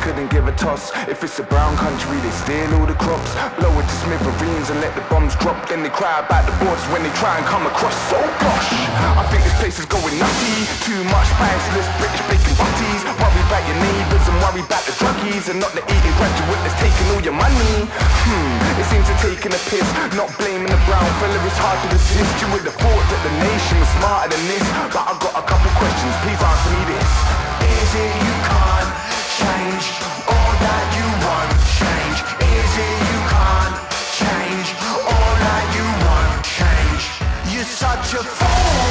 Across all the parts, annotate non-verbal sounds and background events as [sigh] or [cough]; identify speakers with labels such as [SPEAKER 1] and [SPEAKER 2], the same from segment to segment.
[SPEAKER 1] couldn't give a toss. If it's a brown country, they steal all the crops. Blow it to smithereens and let the bombs drop. Then they cry about the borders when they try and come across. So gosh, I think this place is going nutty. Too much priceless British bacon butties. Worry about your neighbours and worry about the druggies and not the Eton graduate that's taking all your money. Hmm, it seems to taking a piss, not blaming the brown fella. It's hard to resist. You would have thought that the nation was smarter than this, but I got a couple questions. Please answer me this.
[SPEAKER 2] Is it you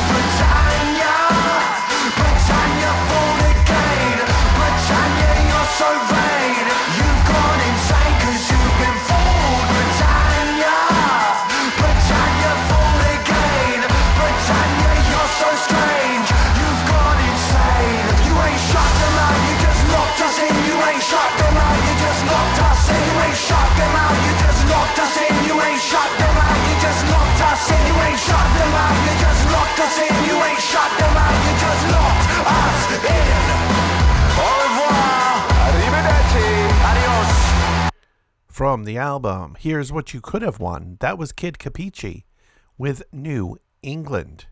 [SPEAKER 2] Britannia. Britannia, fool again. Britannia, you're so
[SPEAKER 3] From the album Here's What You Could Have Won, that was Kid Kapichi with New England.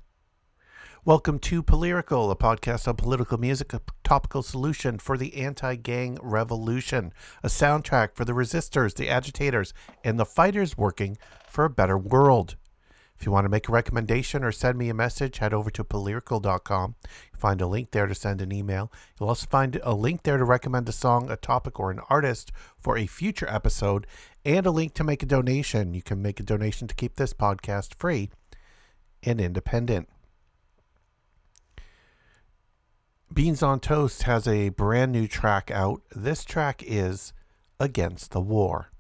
[SPEAKER 3] Welcome to Polyrical, a podcast on political music, a topical solution for the anti gang revolution, a soundtrack for the resistors, the agitators, and the fighters working for a better world. If you want to make a recommendation or send me a message, head over to polyrical.com. You'll find a link there to send an email. You'll also find a link there to recommend a song, a topic, or an artist for a future episode, and a link to make a donation. You can make a donation to keep this podcast free and independent. Beans on Toast has a brand new track out. This track is Against the War.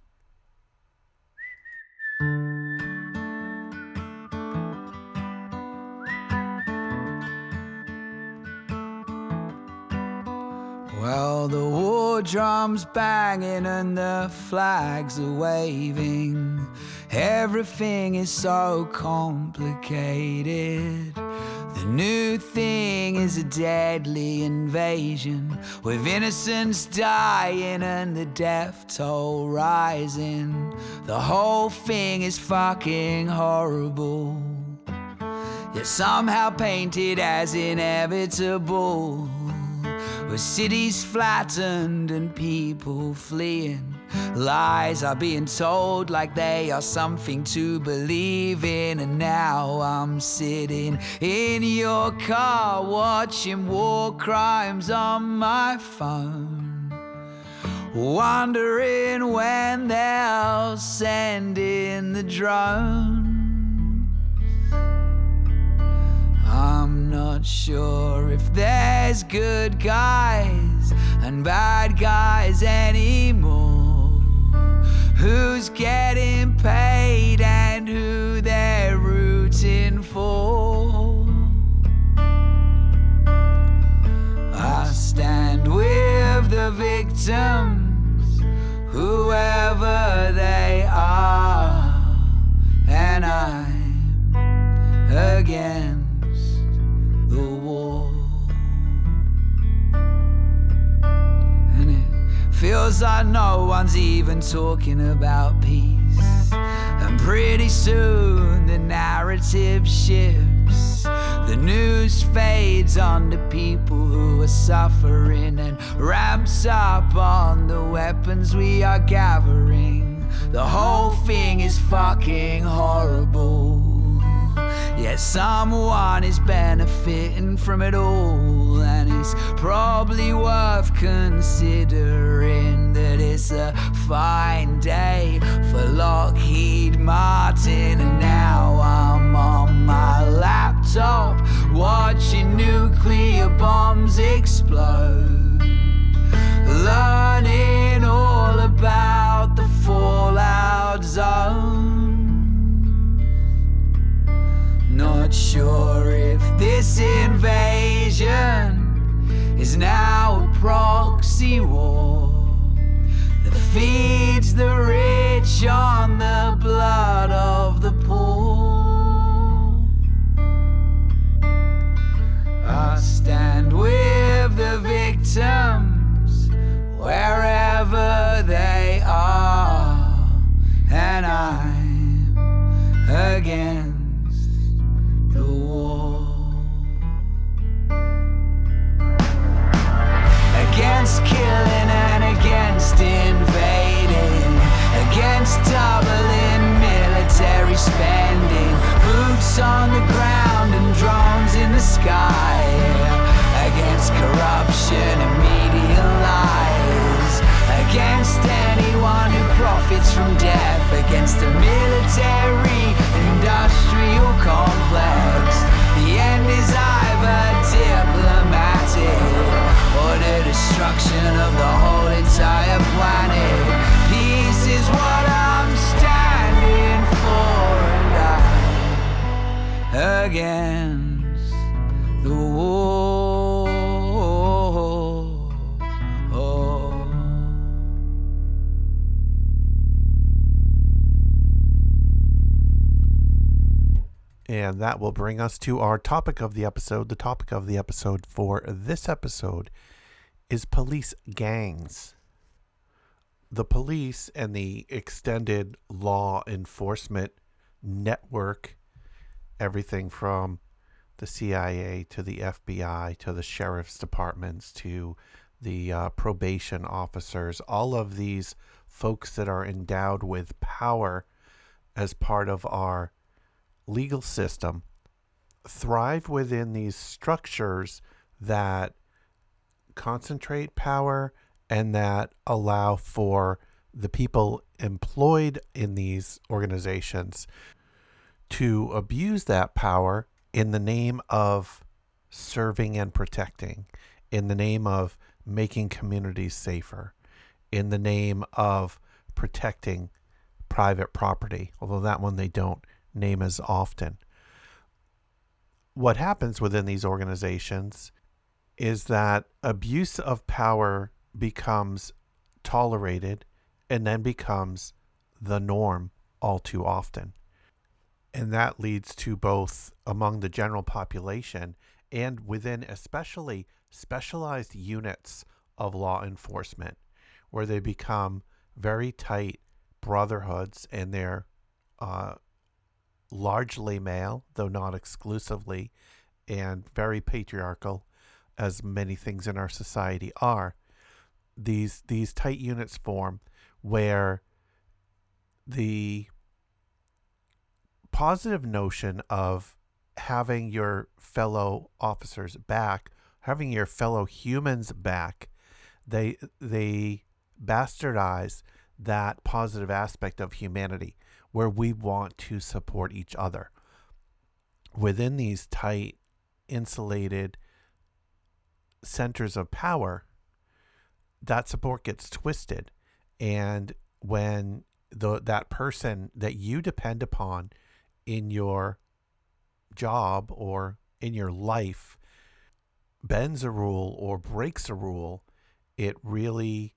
[SPEAKER 4] Well, the war drum's banging and the flags are waving. Everything is so complicated. The new thing is a deadly invasion with innocents dying and the death toll rising. The whole thing is fucking horrible, yet somehow painted as inevitable. With cities flattened and people fleeing. Lies are being told like they are something to believe in. And now I'm sitting in your car watching war crimes on my phone. Wondering when they'll send in the drone. I'm not sure if there's good guys and bad guys anymore. Who's getting paid and who they're rooting for? I stand with the victims, whoever they are, and I'm against feels like no one's even talking about peace. And pretty soon the narrative shifts. The news fades on the people who are suffering and ramps up on the weapons we are gathering. The whole thing is fucking horrible. Yet someone is benefiting from it all, and it's probably worth considering that it's a fine day for Lockheed Martin. And now I'm on my laptop watching nuclear bombs explode, learning all about the fallout zone. Not sure if this invasion is now a proxy war that feeds the rich on against the military industrial complex. The end is either diplomatic or the destruction of the whole entire planet. Peace is what I'm standing for, and I against
[SPEAKER 3] And that will bring us to our topic of the episode. The topic of the episode for this episode is police gangs. The police and the extended law enforcement network, everything from the CIA to the FBI to the sheriff's departments to the uh, probation officers, all of these folks that are endowed with power as part of our legal system thrive within these structures that concentrate power and that allow for the people employed in these organizations to abuse that power in the name of serving and protecting, in the name of making communities safer, in the name of protecting private property, although that one they don't name as often. What happens within these organizations is that abuse of power becomes tolerated and then becomes the norm all too often. And that leads to both among the general population and within especially specialized units of law enforcement, where they become very tight brotherhoods and they're uh, largely male, though not exclusively, and very patriarchal. as many things in our society are. These these tight units form where the positive notion of having your fellow officers back, having your fellow humans back, they they bastardize that positive aspect of humanity where we want to support each other. Within these tight, insulated centers of power, that support gets twisted. And when the that person that you depend upon in your job or in your life bends a rule or breaks a rule, it really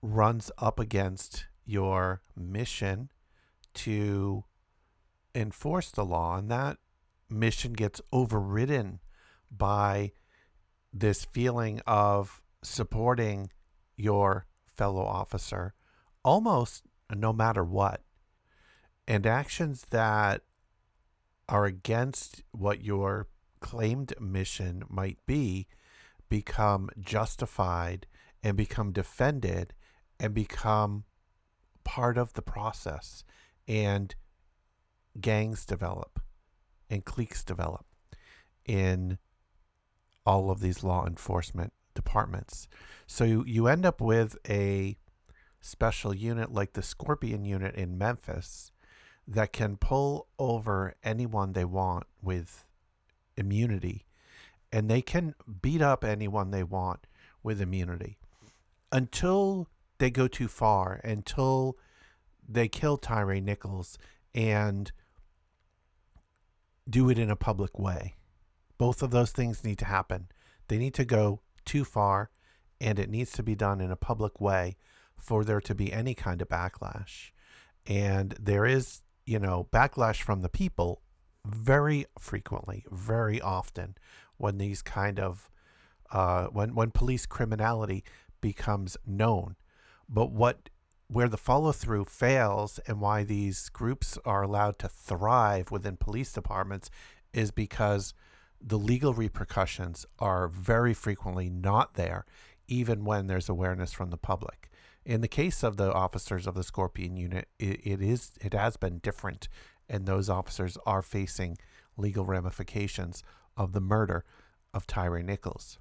[SPEAKER 3] runs up against your mission to enforce the law. And that mission gets overridden by this feeling of supporting your fellow officer almost no matter what. And actions that are against what your claimed mission might be become justified and become defended and become part of the process and gangs develop and cliques develop in all of these law enforcement departments. So you, you end up with a special unit like the Scorpion unit in Memphis that can pull over anyone they want with immunity and they can beat up anyone they want with immunity until they go too far, until they kill Tyre Nichols and do it in a public way. Both of those things need to happen. They need to go too far and it needs to be done in a public way for there to be any kind of backlash. And there is, you know, backlash from the people very frequently, very often when these kind of uh, when when police criminality becomes known. But what where the follow through fails and why these groups are allowed to thrive within police departments is because the legal repercussions are very frequently not there, even when there's awareness from the public. In the case of the officers of the Scorpion unit, it, it is it has been different, and those officers are facing legal ramifications of the murder of Tyre Nichols.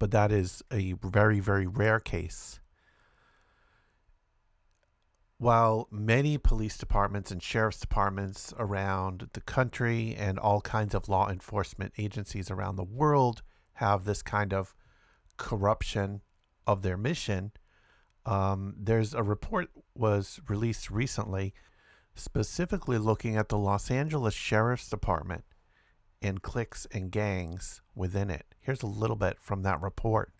[SPEAKER 3] But that is a very, very rare case while many police departments and sheriff's departments around the country and all kinds of law enforcement agencies around the world have this kind of corruption of their mission, um, there's a report was released recently specifically looking at the Los Angeles Sheriff's Department and cliques and gangs within it. Here's a little bit from that report.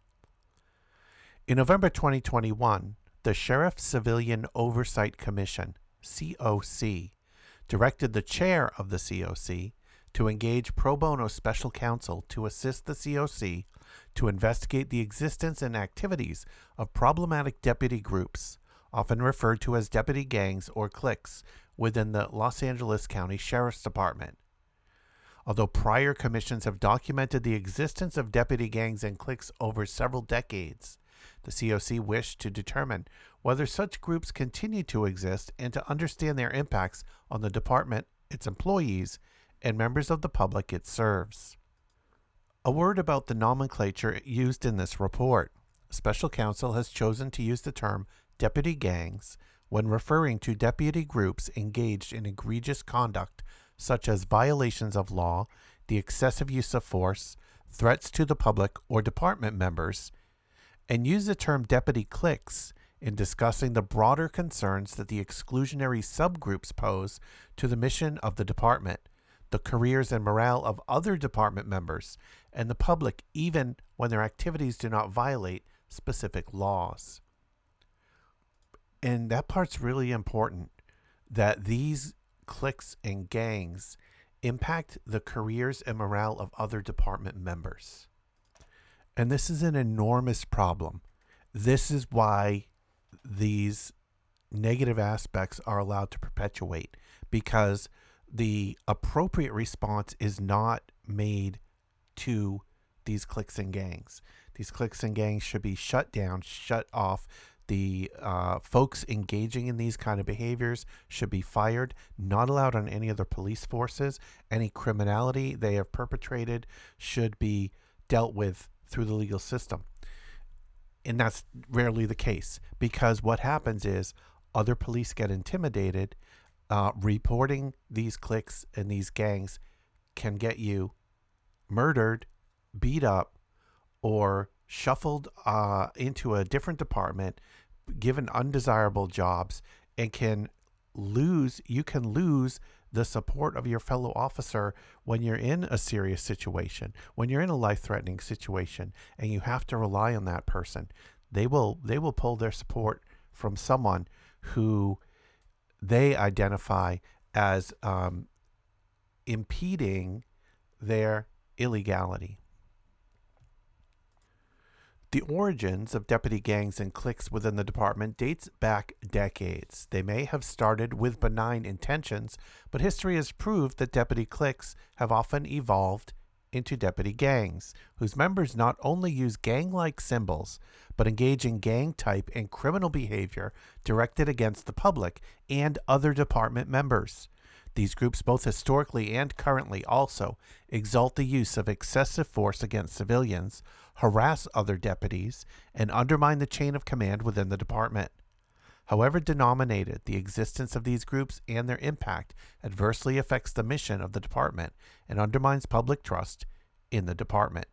[SPEAKER 3] In November 2021, the Sheriff Civilian Oversight Commission, COC, directed the chair of the COC to engage pro bono special counsel to assist the COC to investigate the existence and activities of problematic deputy groups, often referred to as deputy gangs or cliques, within the Los Angeles County Sheriff's Department. Although prior commissions have documented the existence of deputy gangs and cliques over several decades, the COC wished to determine whether such groups continue to exist and to understand their impacts on the department, its employees, and members of the public it serves. A word about the nomenclature used in this report. Special counsel has chosen to use the term deputy gangs when referring to deputy groups engaged in egregious conduct such as violations of law, the excessive use of force, threats to the public or department members, and use the term deputy cliques in discussing the broader concerns that the exclusionary subgroups pose to the mission of the department, the careers and morale of other department members, and the public, even when their activities do not violate specific laws. And that part's really important that these cliques and gangs impact the careers and morale of other department members. And this is an enormous problem. This is why these negative aspects are allowed to perpetuate because the appropriate response is not made to these cliques and gangs. These cliques and gangs should be shut down, shut off. The uh, folks engaging in these kind of behaviors should be fired, not allowed on any other police forces. Any criminality they have perpetrated should be dealt with through the legal system. And that's rarely the case because what happens is other police get intimidated. Uh, reporting these cliques and these gangs can get you murdered, beat up, or shuffled uh, into a different department, given undesirable jobs, and can lose. You can lose the support of your fellow officer when you're in a serious situation, when you're in a life-threatening situation, and you have to rely on that person. They will they will pull their support from someone who they identify as um, impeding their illegality. The origins of deputy gangs and cliques within the department dates back decades. They may have started with benign intentions, but history has proved that deputy cliques have often evolved into deputy gangs, whose members not only use gang like symbols, but engage in gang type and criminal behavior directed against the public and other department members. These groups, both historically and currently, also exalt the use of excessive force against civilians, harass other deputies, and undermine the chain of command within the department. However denominated, the existence of these groups and their impact adversely affects the mission of the department and undermines public trust in the department.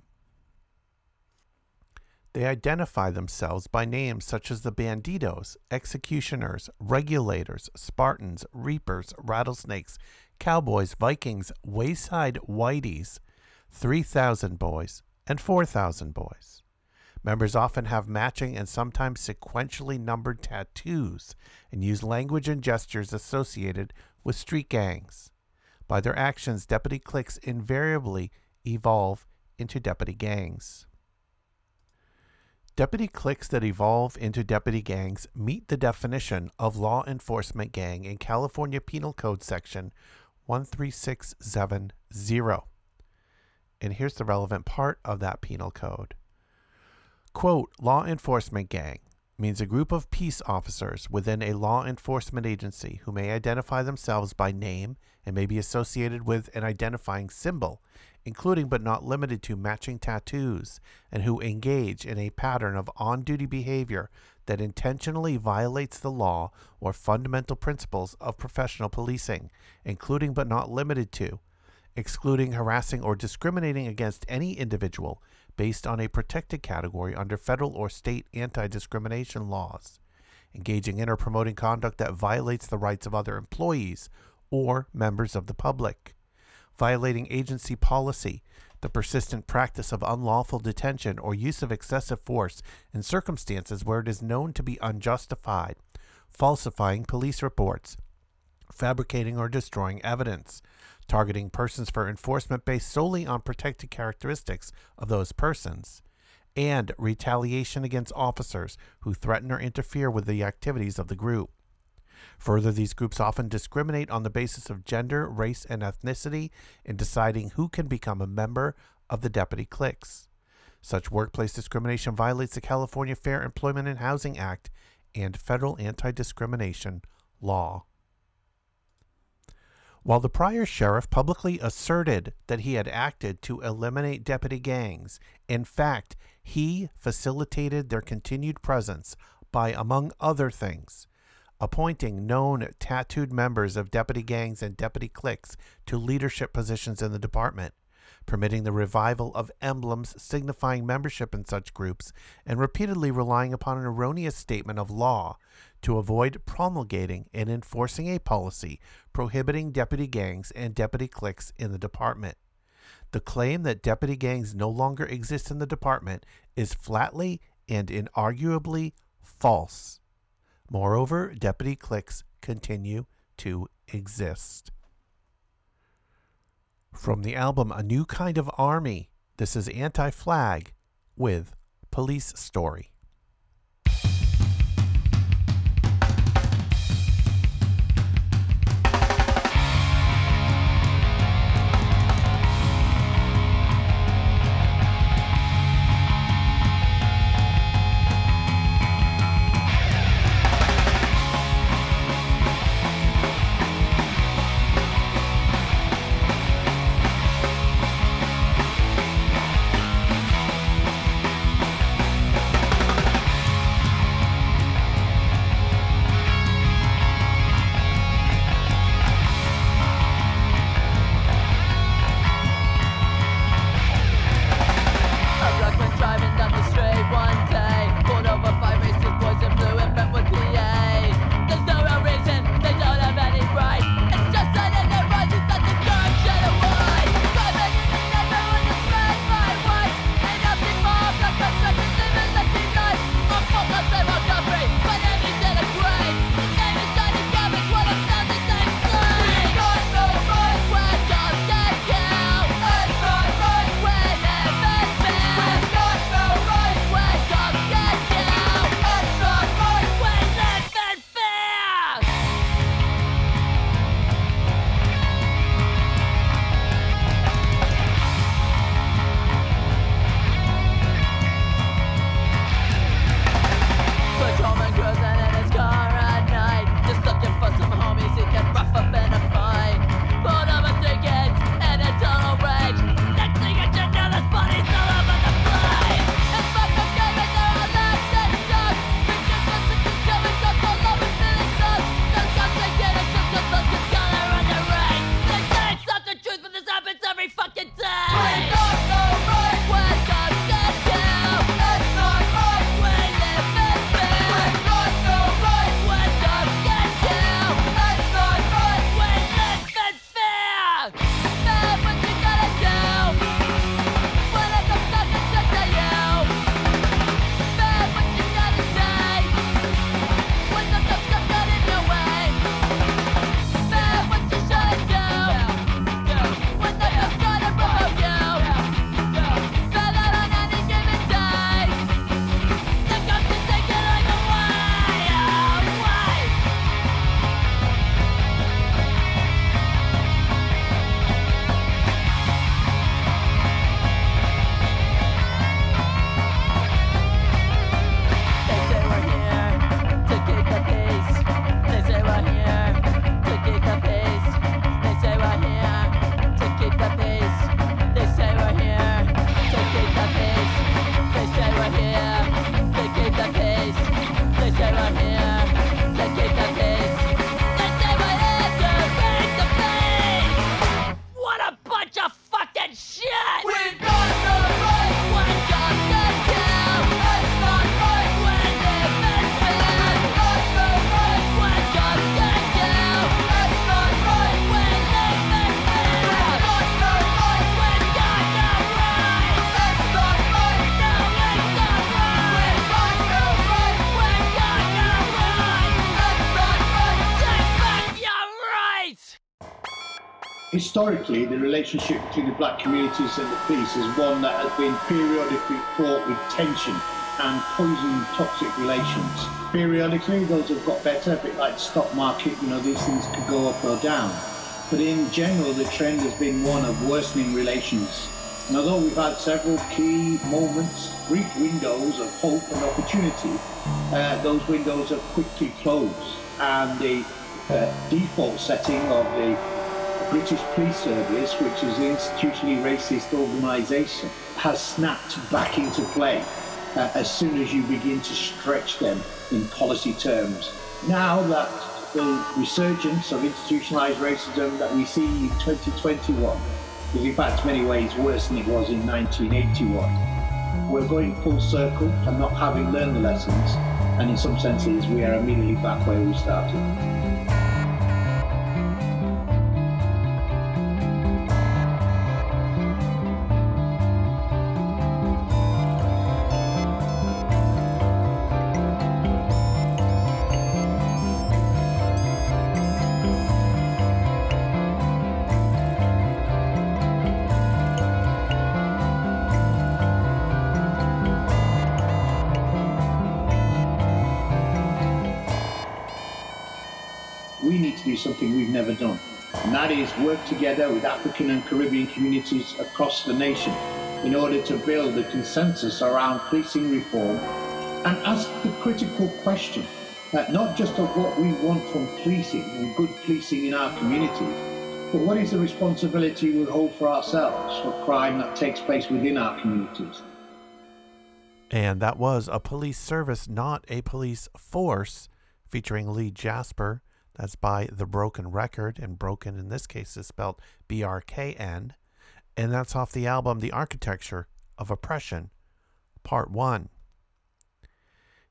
[SPEAKER 3] They identify themselves by names such as the Bandidos, Executioners, Regulators, Spartans, Reapers, Rattlesnakes, Cowboys, Vikings, Wayside Whiteys, 3,000 Boys, and 4,000 Boys. Members often have matching and sometimes sequentially numbered tattoos and use language and gestures associated with street gangs. By their actions, deputy cliques invariably evolve into deputy gangs. Deputy cliques that evolve into deputy gangs meet the definition of law enforcement gang in California Penal Code section 13670. And here's the relevant part of that penal code. Quote, law enforcement gang means a group of peace officers within a law enforcement agency who may identify themselves by name and may be associated with an identifying symbol, including but not limited to matching tattoos, and who engage in a pattern of on duty behavior that intentionally violates the law or fundamental principles of professional policing, including but not limited to excluding, harassing, or discriminating against any individual based on a protected category under federal or state anti discrimination laws, engaging in or promoting conduct that violates the rights of other employees or members of the public, violating agency policy, the persistent practice of unlawful detention or use of excessive force in circumstances where it is known to be unjustified, falsifying police reports, fabricating or destroying evidence, targeting persons for enforcement based solely on protected characteristics of those persons, and retaliation against officers who threaten or interfere with the activities of the group. Further, these groups often discriminate on the basis of gender, race, and ethnicity in deciding who can become a member of the deputy cliques. Such workplace discrimination violates the California Fair Employment and Housing Act and federal anti discrimination law. While the prior sheriff publicly asserted that he had acted to eliminate deputy gangs, in fact, he facilitated their continued presence by, among other things, appointing known tattooed members of deputy gangs and deputy cliques to leadership positions in the department, permitting the revival of emblems signifying membership in such groups, and repeatedly relying upon an erroneous statement of law to avoid promulgating and enforcing a policy prohibiting deputy gangs and deputy cliques in the department. The claim that deputy gangs no longer exist in the department is flatly and inarguably false. Moreover, deputy cliques continue to exist. From the album A New Kind of Army, this is Anti Flag with Police Story.
[SPEAKER 5] Historically, the relationship between the black communities and the police is one that has been periodically fraught with tension and poisoned toxic relations. Periodically, those have got better, a bit like the stock market, you know, these things could go up or down. But in general, the trend has been one of worsening relations. And although we've had several key moments, brief windows of hope and opportunity, uh, those windows have quickly closed. And the uh, default setting of the British Police Service, which is an institutionally racist organisation, has snapped back into play uh, as soon as you begin to stretch them in policy terms. Now that the resurgence of institutionalised racism that we see in 2021 is in fact many ways worse than it was in 1981. We're going full circle and not having learned the lessons, and in some senses we are immediately back where we started. Work together with African and Caribbean communities across the nation in order to build a consensus around policing reform and ask the critical question that not just of what we want from policing and good policing in our communities, but what is the responsibility we hold for ourselves for crime that takes place within our communities?
[SPEAKER 3] And that was a police service, not a police force, featuring Lee Jasper that's by The Broken Record, and broken in this case is spelled B R K N. And that's off the album The Architecture of Oppression, Part 1.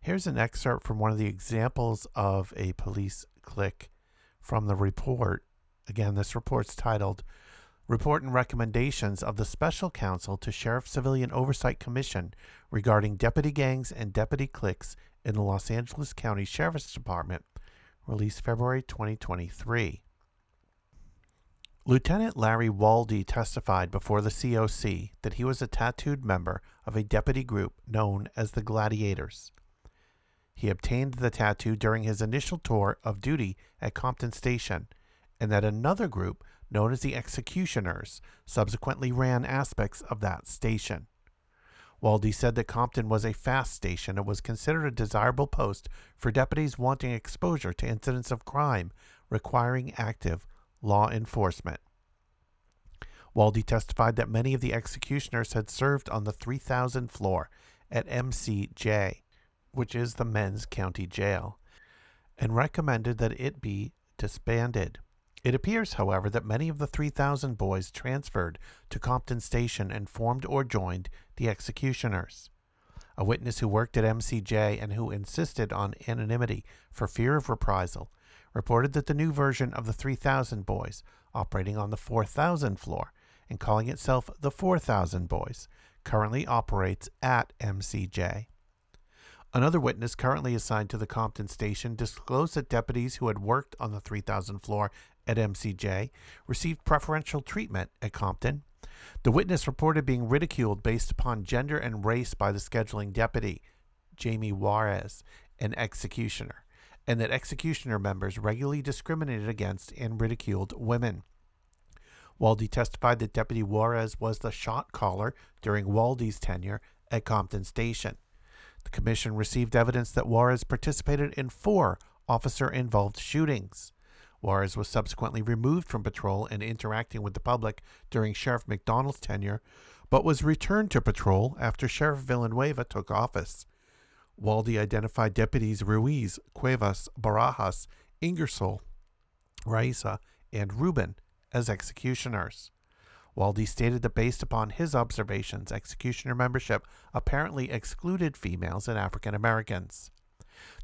[SPEAKER 3] Here's an excerpt from one of the examples of a police clique from the report. Again, this report's titled Report and Recommendations of the Special Counsel to Sheriff Civilian Oversight Commission regarding deputy gangs and deputy cliques in the Los Angeles County Sheriff's Department released February 2023. Lieutenant Larry Waldie testified before the COC that he was a tattooed member of a deputy group known as the Gladiators. He obtained the tattoo during his initial tour of duty at Compton Station, and that another group, known as the Executioners, subsequently ran aspects of that station. Waldie said that Compton was a fast station and was considered a desirable post for deputies wanting exposure to incidents of crime requiring active law enforcement. Waldie testified that many of the executioners had served on the 3000 floor at MCJ, which is the men's county jail, and recommended that it be disbanded. It appears, however, that many of the 3,000 boys transferred to Compton Station and formed or joined the executioners. A witness who worked at MCJ and who insisted on anonymity for fear of reprisal reported that the new version of the 3,000 boys, operating on the 4,000 floor and calling itself the 4,000 boys, currently operates at MCJ. Another witness currently assigned to the Compton station disclosed that deputies who had worked on the 3000 floor at MCJ received preferential treatment at Compton. The witness reported being ridiculed based upon gender and race by the scheduling deputy, Jamie Juarez, an executioner, and that executioner members regularly discriminated against and ridiculed women. Waldie testified that Deputy Juarez was the shot caller during Waldie's tenure at Compton Station. The commission received evidence that Juarez participated in four officer involved shootings. Juarez was subsequently removed from patrol and interacting with the public during Sheriff McDonnell's tenure, but was returned to patrol after Sheriff Villanueva took office. Waldie identified deputies Ruiz, Cuevas, Barajas, Ingersoll, Raisa, and Rubin as executioners. Waldie stated that based upon his observations, executioner membership apparently excluded females and African Americans.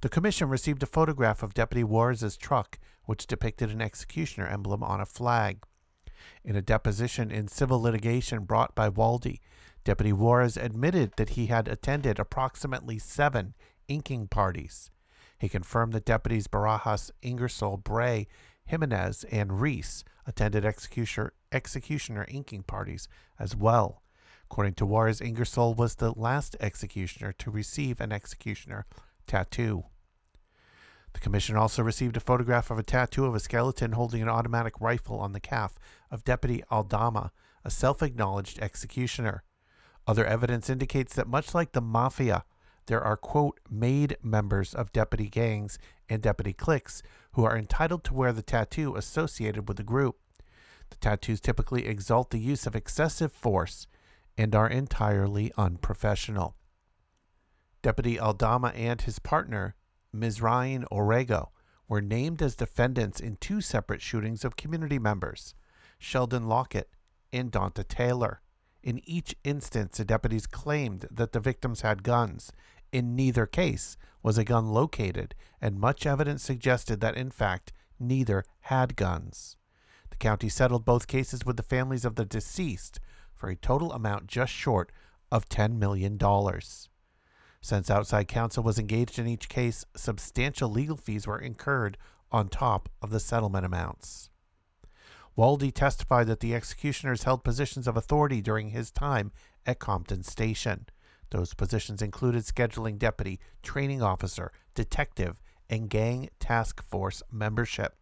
[SPEAKER 3] The commission received a photograph of Deputy Juarez's truck, which depicted an executioner emblem on a flag. In a deposition in civil litigation brought by Waldie, Deputy Juarez admitted that he had attended approximately seven inking parties. He confirmed that deputies Barajas, Ingersoll, Bray, Jimenez and Reese attended executioner, executioner inking parties as well. According to Juarez, Ingersoll was the last executioner to receive an executioner tattoo. The commission also received a photograph of a tattoo of a skeleton holding an automatic rifle on the calf of Deputy Aldama, a self acknowledged executioner. Other evidence indicates that, much like the mafia, there are, quote, made members of deputy gangs and deputy cliques who are entitled to wear the tattoo associated with the group. The tattoos typically exalt the use of excessive force and are entirely unprofessional. Deputy Aldama and his partner, Mizraim Orego, were named as defendants in two separate shootings of community members, Sheldon Lockett and Donta Taylor. In each instance, the deputies claimed that the victims had guns. In neither case was a gun located, and much evidence suggested that, in fact, neither had guns. The county settled both cases with the families of the deceased for a total amount just short of $10 million. Since outside counsel was engaged in each case, substantial legal fees were incurred on top of the settlement amounts. Waldie testified that the executioners held positions of authority during his time at Compton Station. Those positions included scheduling deputy, training officer, detective, and gang task force membership.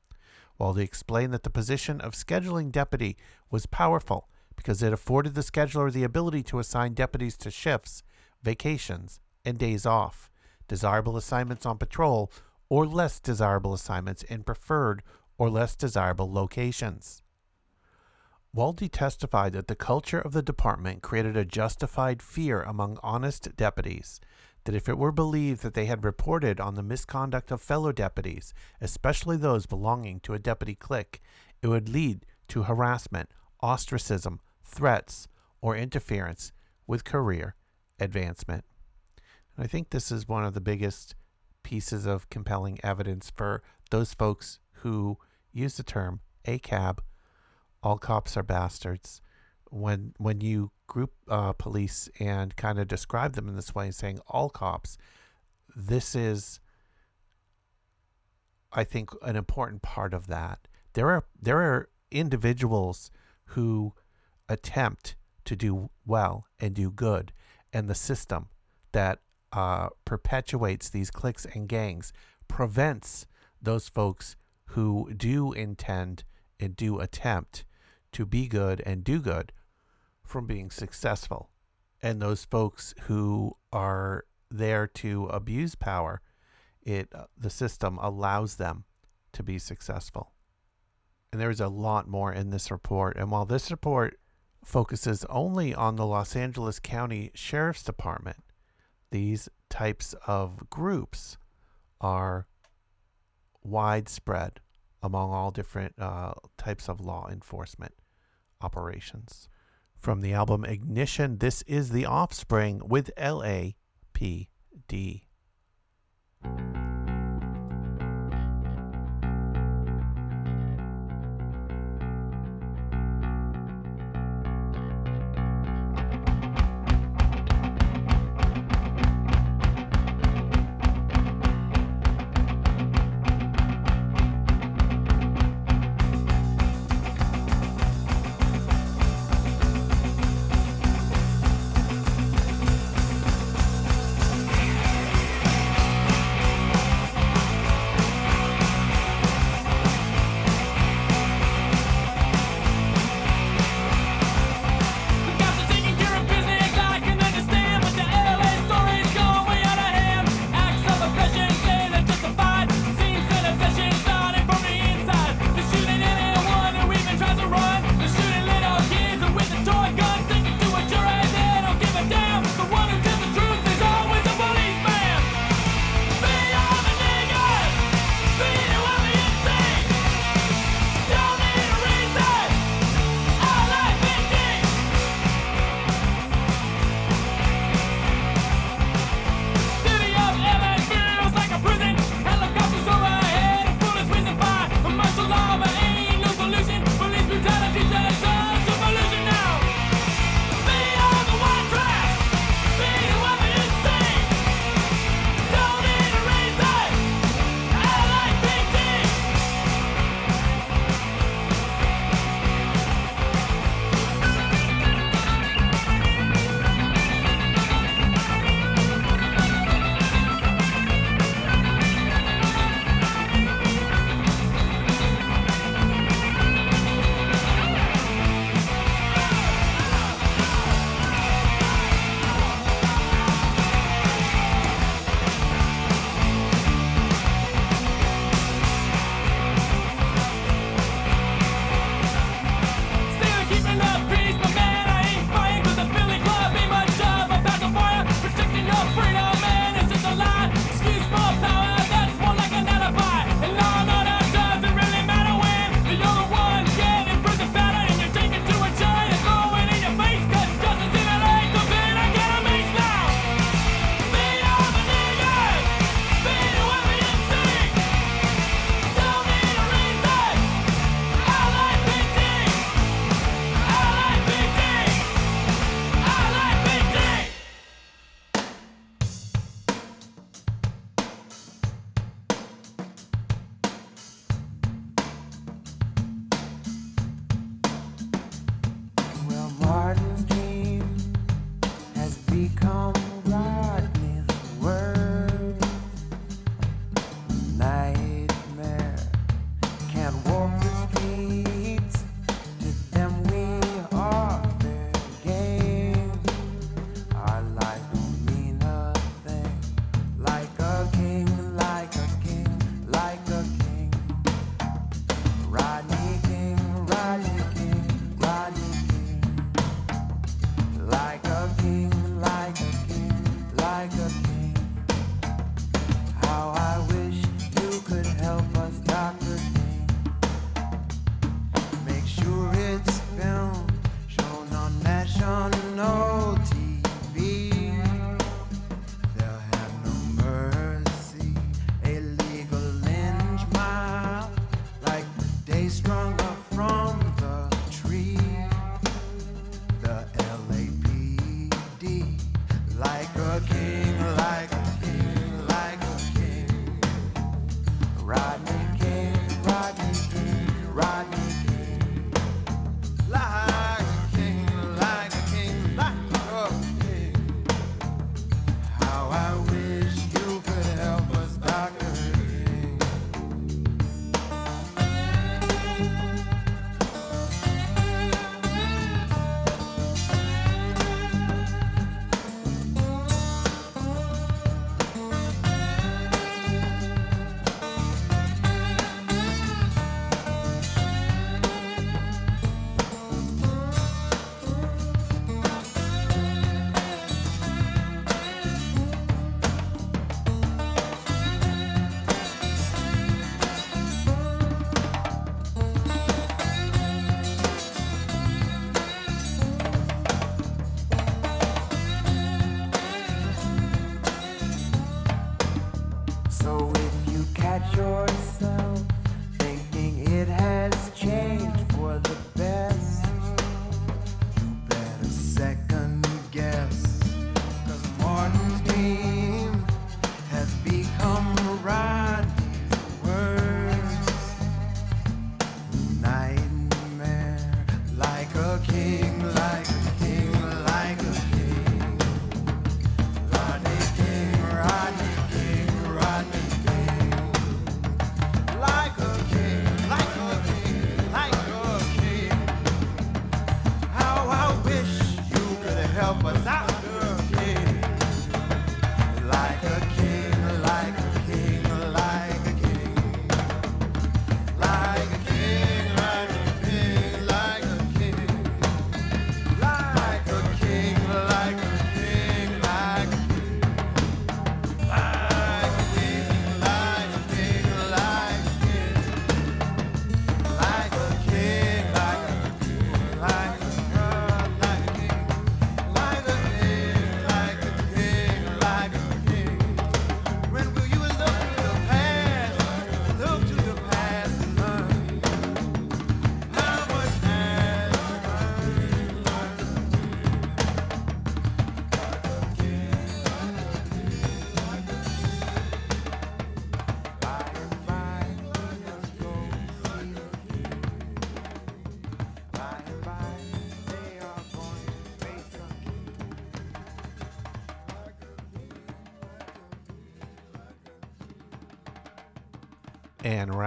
[SPEAKER 3] Waldie explained that the position of scheduling deputy was powerful because it afforded the scheduler the ability to assign deputies to shifts, vacations, and days off, desirable assignments on patrol, or less desirable assignments in preferred or less desirable locations. Waldie testified that the culture of the department created a justified fear among honest deputies that if it were believed that they had reported on the misconduct of fellow deputies, especially those belonging to a deputy clique, it would lead to harassment, ostracism, threats, or interference with career advancement. And I think this is one of the biggest pieces of compelling evidence for those folks who use the term ACAB, all cops are bastards. When when you group uh, police and kind of describe them in this way, saying all cops, this is, I think, an important part of that. There are there are individuals who attempt to do well and do good, and the system that uh, perpetuates these cliques and gangs prevents those folks who do intend and do attempt to be good and do good from being successful. And those folks who are there to abuse power, it uh, the system allows them to be successful. And there's a lot more in this report. And while this report focuses only on the Los Angeles County Sheriff's Department, these types of groups are widespread among all different uh, types of law enforcement operations. From the album Ignition, this is The Offspring with LAPD.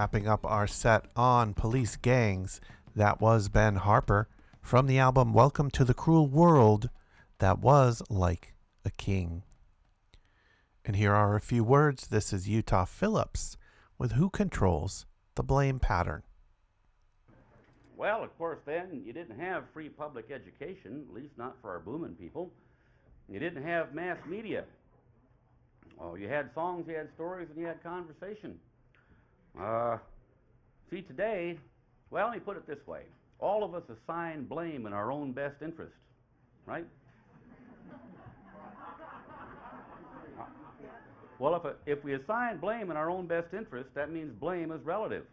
[SPEAKER 3] wrapping up our set on police gangs. That was Ben Harper from the album Welcome to the Cruel World. That was like a king. And here are a few words. This is Utah Phillips with Who Controls the Blame Pattern.
[SPEAKER 6] Well, of course, then you didn't have free public education, at least not for our booming people. You didn't have mass media. Oh, you had songs, you had stories, and you had conversation. Uh, see, today, well, let me put it this way all of us assign blame in our own best interest, right? well, if, a, if we assign blame in our own best interest, that means blame is relative.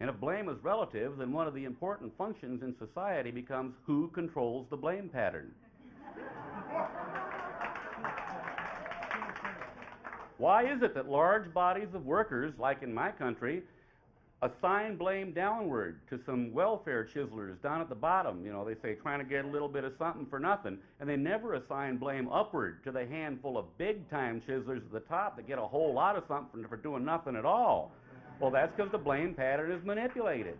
[SPEAKER 6] And if blame is relative, then one of the important functions in society becomes who controls the blame pattern. Why is it that large bodies of workers, like in my country, assign blame downward to some welfare chiselers down at the bottom? You know, they say trying to get a little bit of something for nothing, and they never assign blame upward to the handful of big time chiselers at the top that get a whole lot of something for doing nothing at all. Well, that's because the blame pattern is manipulated.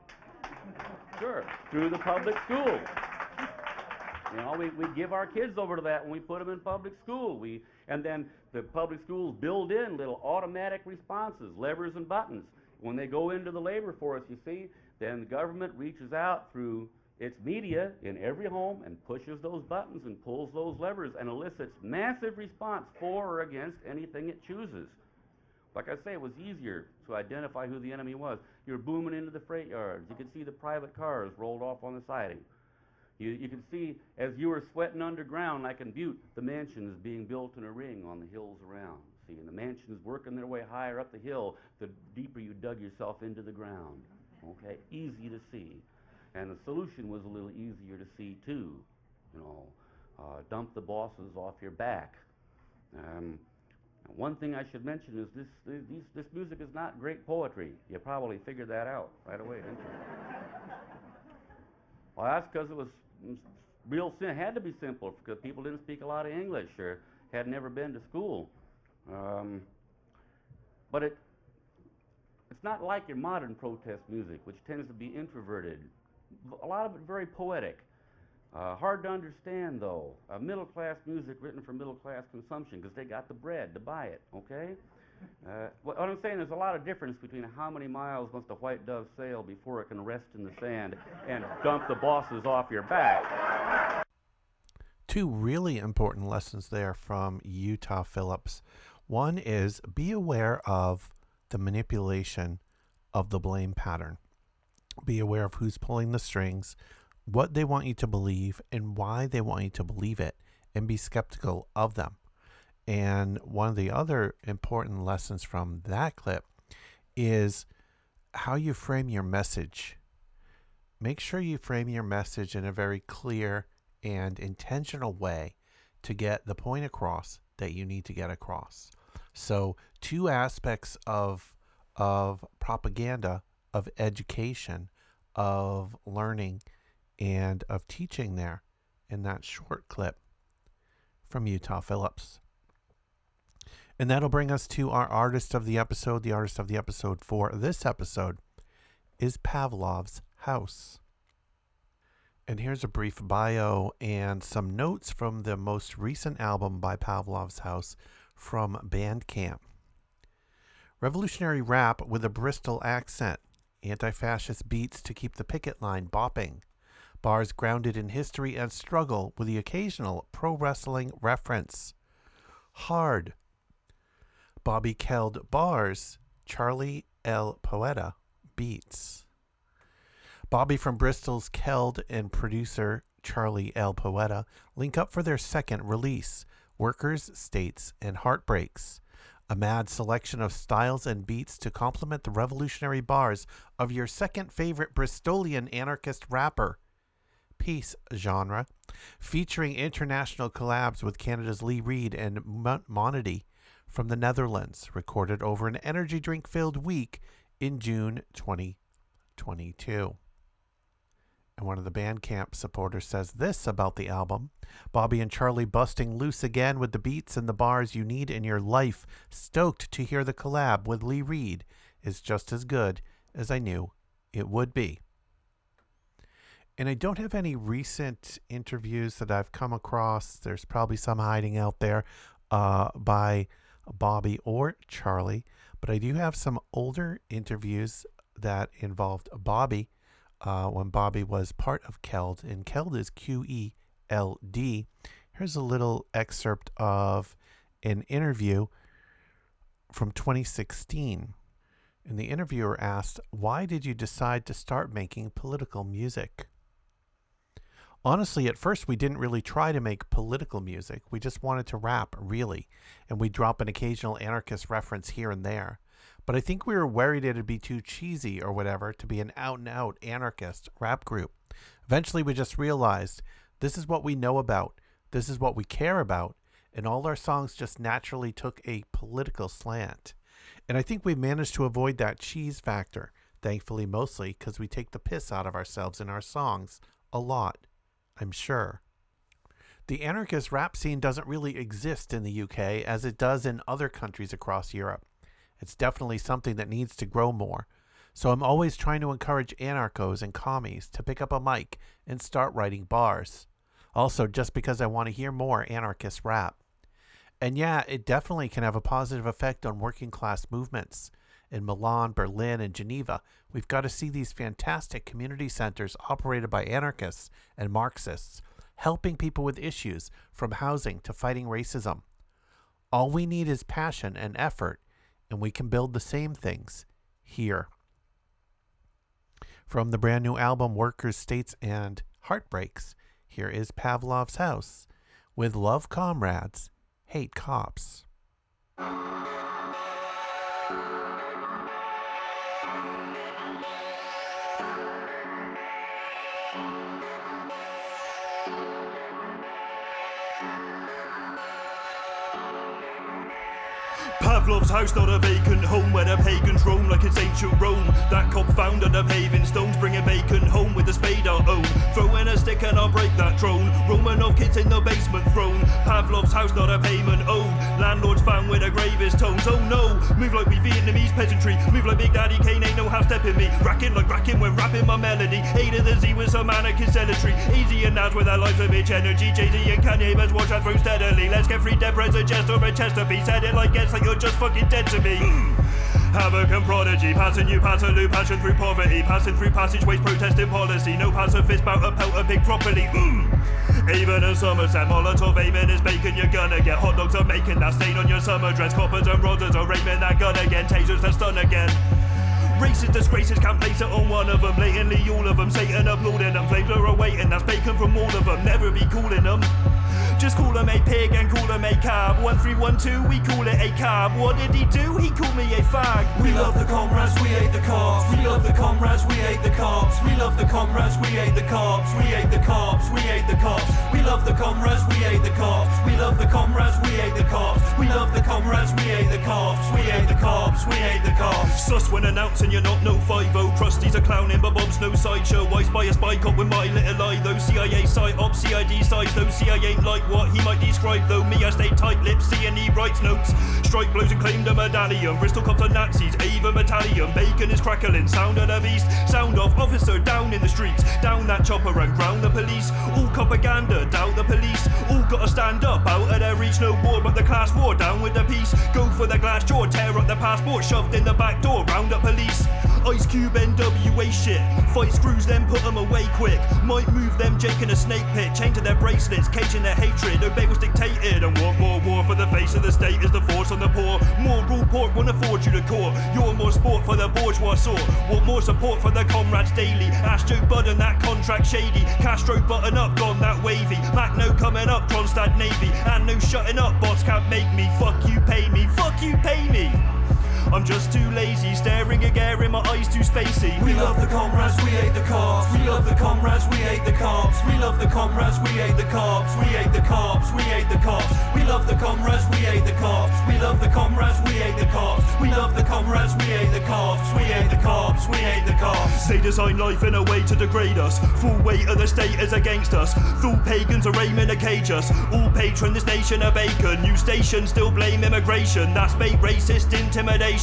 [SPEAKER 6] Sure, through the public school. You know, we, we give our kids over to that when we put them in public school. We, and then the public schools build in little automatic responses, levers and buttons. When they go into the labor force, you see, then the government reaches out through its media in every home and pushes those buttons and pulls those levers and elicits massive response for or against anything it chooses. Like I say, it was easier to identify who the enemy was. You're booming into the freight yards. You could see the private cars rolled off on the siding. You, you can see as you were sweating underground, like in Butte, the mansions being built in a ring on the hills around. See, and the mansions working their way higher up the hill, the deeper you dug yourself into the ground. Okay, easy to see. And the solution was a little easier to see too. You know, uh, dump the bosses off your back. Um, one thing I should mention is this, this, this music is not great poetry. You probably figured that out right away, didn't you? [laughs] well, that's because it was real sin had to be simple because people didn't speak a lot of English or had never been to school. Um, but it it's not like your modern protest music, which tends to be introverted. A lot of it very poetic. Uh, hard to understand, though. Uh, middle class music written for middle class consumption because they got the bread to buy it, okay? Uh, what I'm saying, there's a lot of difference between how many miles must a white dove sail before it can rest in the sand and dump the bosses off your back.
[SPEAKER 3] Two really important lessons there from Utah Phillips. One is be aware of the manipulation of the blame pattern. Be aware of who's pulling the strings, what they want you to believe, and why they want you to believe it, and be skeptical of them. And one of the other important lessons from that clip is how you frame your message. Make sure you frame your message in a very clear and intentional way to get the point across that you need to get across. So, two aspects of of propaganda, of education, of learning, and of teaching there in that short clip from Utah Phillips. And that'll bring us to our artist of the episode. The artist of the episode for this episode is Pavlov's House. And here's a brief bio and some notes from the most recent album by Pavlov's House from Bandcamp. Revolutionary rap with a Bristol accent, anti fascist beats to keep the picket line bopping, bars grounded in history and struggle with the occasional pro wrestling reference. Hard. Bobby Qeld bars, Charlie El Poeta beats. Bobby from Bristol's Qeld and producer Charlie El Poeta link up for their second release, Workers, States, and Heartbreaks. A mad selection of styles and beats to complement the revolutionary bars of your second favorite Bristolian anarchist rapper. Peace genre, featuring international collabs with Canada's Lee Reed and Mon- Monody from the Netherlands, recorded over an energy drink filled week in June 2022. And one of the Bandcamp supporters says this about the album Bobby and Charlie busting loose again with the beats and the bars you need in your life. Stoked to hear the collab with Lee Reed is just as good as I knew it would be. And I don't have any recent interviews that I've come across. There's probably some hiding out there uh, by Bobby or Charlie. But I do have some older interviews that involved Bobby uh, when Bobby was part of Qeld, and Qeld is Q E L D. Here's a little excerpt of an interview from 2016. And the interviewer asked, Why did you decide to start making political music? Honestly, at first, we didn't really try to make political music. We just wanted to rap, really. And we'd drop an occasional anarchist reference here and there. But I think we were worried it'd be too cheesy or whatever to be an out and out anarchist rap group. Eventually, we just realized this is what we know about, this is what we care about, and all our songs just naturally took a political slant. And I think we managed to avoid that cheese factor Thankfully, mostly because we take the piss out of ourselves in our songs. A lot, I'm sure. The anarchist rap scene doesn't really exist in the UK as it does in other countries across Europe. It's definitely something that needs to grow more. So I'm always trying to encourage anarchos and commies to pick up a mic and start writing bars. Also, just because I want to hear more anarchist rap. And yeah, it definitely can have a positive effect on working class movements. In Milan, Berlin, and Geneva, we've got to see these fantastic community centers operated by anarchists and Marxists helping people with issues from housing to fighting racism. All we need is passion and effort, and we can build the same things here. From the brand new album Workers, States, and Heartbreaks, here is Pavlov's House with Love Comrades, Hate Cops.
[SPEAKER 7] Pavlov's house, not a vacant home where the pagans roam like it's ancient Rome. That cop found under paving stones, bringing bacon home with a spade our own. Throw in a stick and I'll break that drone. Romanov kids in the basement throne. Pavlov's house, not a payment owed. Landlords found where the grave is tones. Oh no, move like we Vietnamese peasantry. Move like Big Daddy Kane ain't no half stepping me. Racking like racking when rapping my melody. A to the Z with some anarchist zealotry. Easy and nads with their lives of bitch energy. Jay Z and Kanye best watch that throw steadily. Let's get free Deborah's a jest or a Chesterpiece. Said it like it's like you're just fucking dead to me. Havoc and prodigy, passing you, pass a loop, passion through poverty, passing through passageways, protesting policy. No a bout a pelt a pig properly. Mm. Even in Somerset, Molotov aiming is bacon, you're gonna get hot dogs are making that stain on your summer dress. Coppers and rodders are aiming that gun again, tasers that stun again. Racist disgraces can't place it on one of them. Blatantly all of them, Satan applauding them. Are awaiting, that's bacon from all of them. Never be calling them. Just call him a pig and call him a cab. 1312, we call it a cab. What did he do? He called me a fag. We love the comrades, we hate the cops. We love the comrades, we hate the cops. We love the comrades, we hate the cops. We hate the cops, we hate the cops. We love the comrades, we hate the cops. We love the comrades, we hate the cops. We love the comrades, we hate the cops. We hate the cops, we hate the cops. Sus when announcing you're not no 5 Krusty's a clowning, but Bob's no sideshow. Wise by a spy cop with my little eye? Those CIA side op, CID size, those CIA ain't like what he might describe. Though me, I stay tight lipped, C and E writes notes. Strike blows and claimed a medallion. Bristol cops are Nazis, Ava battalion. Bacon is crackling, sound of the beast. Sound off, officer down in the streets. Down that chopper and ground the police. All propaganda, doubt the police. All gotta stand up, out of their reach. No war but the class war, down with the peace. Go for the glass jaw, tear up the passport, shoved in the back door, round up police. Ice Cube NWA shit. Fight screws, then put them away quick. Might move them Jake in a snake pit. Chain to their bracelets, caging their hatred. Obey was dictated. And want more war for the face of the state is the force on the poor. More rule port won't afford you to court. You're more sport for the bourgeois sort. Want more support for the comrades daily. Ask Joe Budden that contract shady. Castro button up, gone that wavy. Mac no coming up, Kronstadt Navy. And no shutting up, boss can't make me. Fuck you, pay me. Fuck you, pay me. I'm just too lazy, staring again in my eyes too spacey. We love the comrades, we hate the cops. We love the comrades, we hate the cops. We love the comrades, we hate the cops. We hate the cops, we hate the cops. We love the comrades, we hate the cops. We love the comrades, we hate the cops. We love the comrades, we hate the cops. We hate the cops, we hate the cops. They design life in a way to degrade us. Full weight of the state is against us. Fool pagans are aiming to cage us. All patron this nation are bacon. New station still blame immigration. That's bait racist intimidation.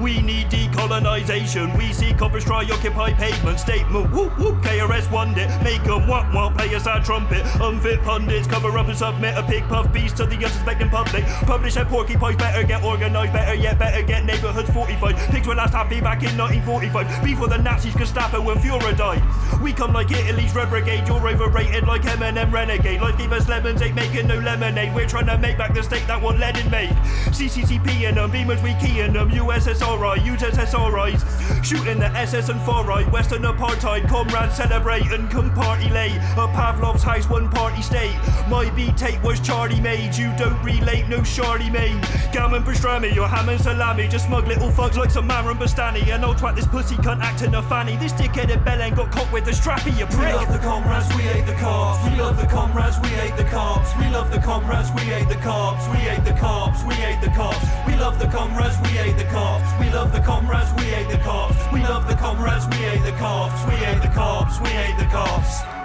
[SPEAKER 7] We need decolonization. We see coppers try occupy pavement. Statement whoop whoop. KRS won it. Make them want want play a sad trumpet. Unfit pundits cover up and submit a pig puff beast to the unsuspecting public. Publish a porcupines better get organized. Better yet better get neighborhoods fortified. Pigs were last happy back in 1945. Before the Nazis, Gestapo, and Fuhrer died. We come like Italy's Red Brigade. You're overrated like Eminem Renegade. Life gave us lemons, ain't making no lemonade. We're trying to make back the state that one Lenin made. CCTV and them, beamers we key in them. USSRI, USSRIs. Shooting the SS and far right. Western apartheid. Comrades celebrate and come party late. At Pavlov's house, one party state. My beat tape was Charlie made. You don't relate, no Charlie Charlemagne. Gammon pastrami, your ham and salami. Just smug little fucks like some Aaron Bastani. And I'll twat this pussy cunt acting a fanny. This dickhead at Belen got caught with the strappy, you
[SPEAKER 8] We love the comrades, we hate the cops. We love the comrades, we hate the cops. We love the comrades, we hate the cops. We hate the cops, we hate the cops. We love the comrades, we hate the cops. We love the comrades, we hate the cops. We love the comrades, we hate the cops. We hate the cops, we hate the cops.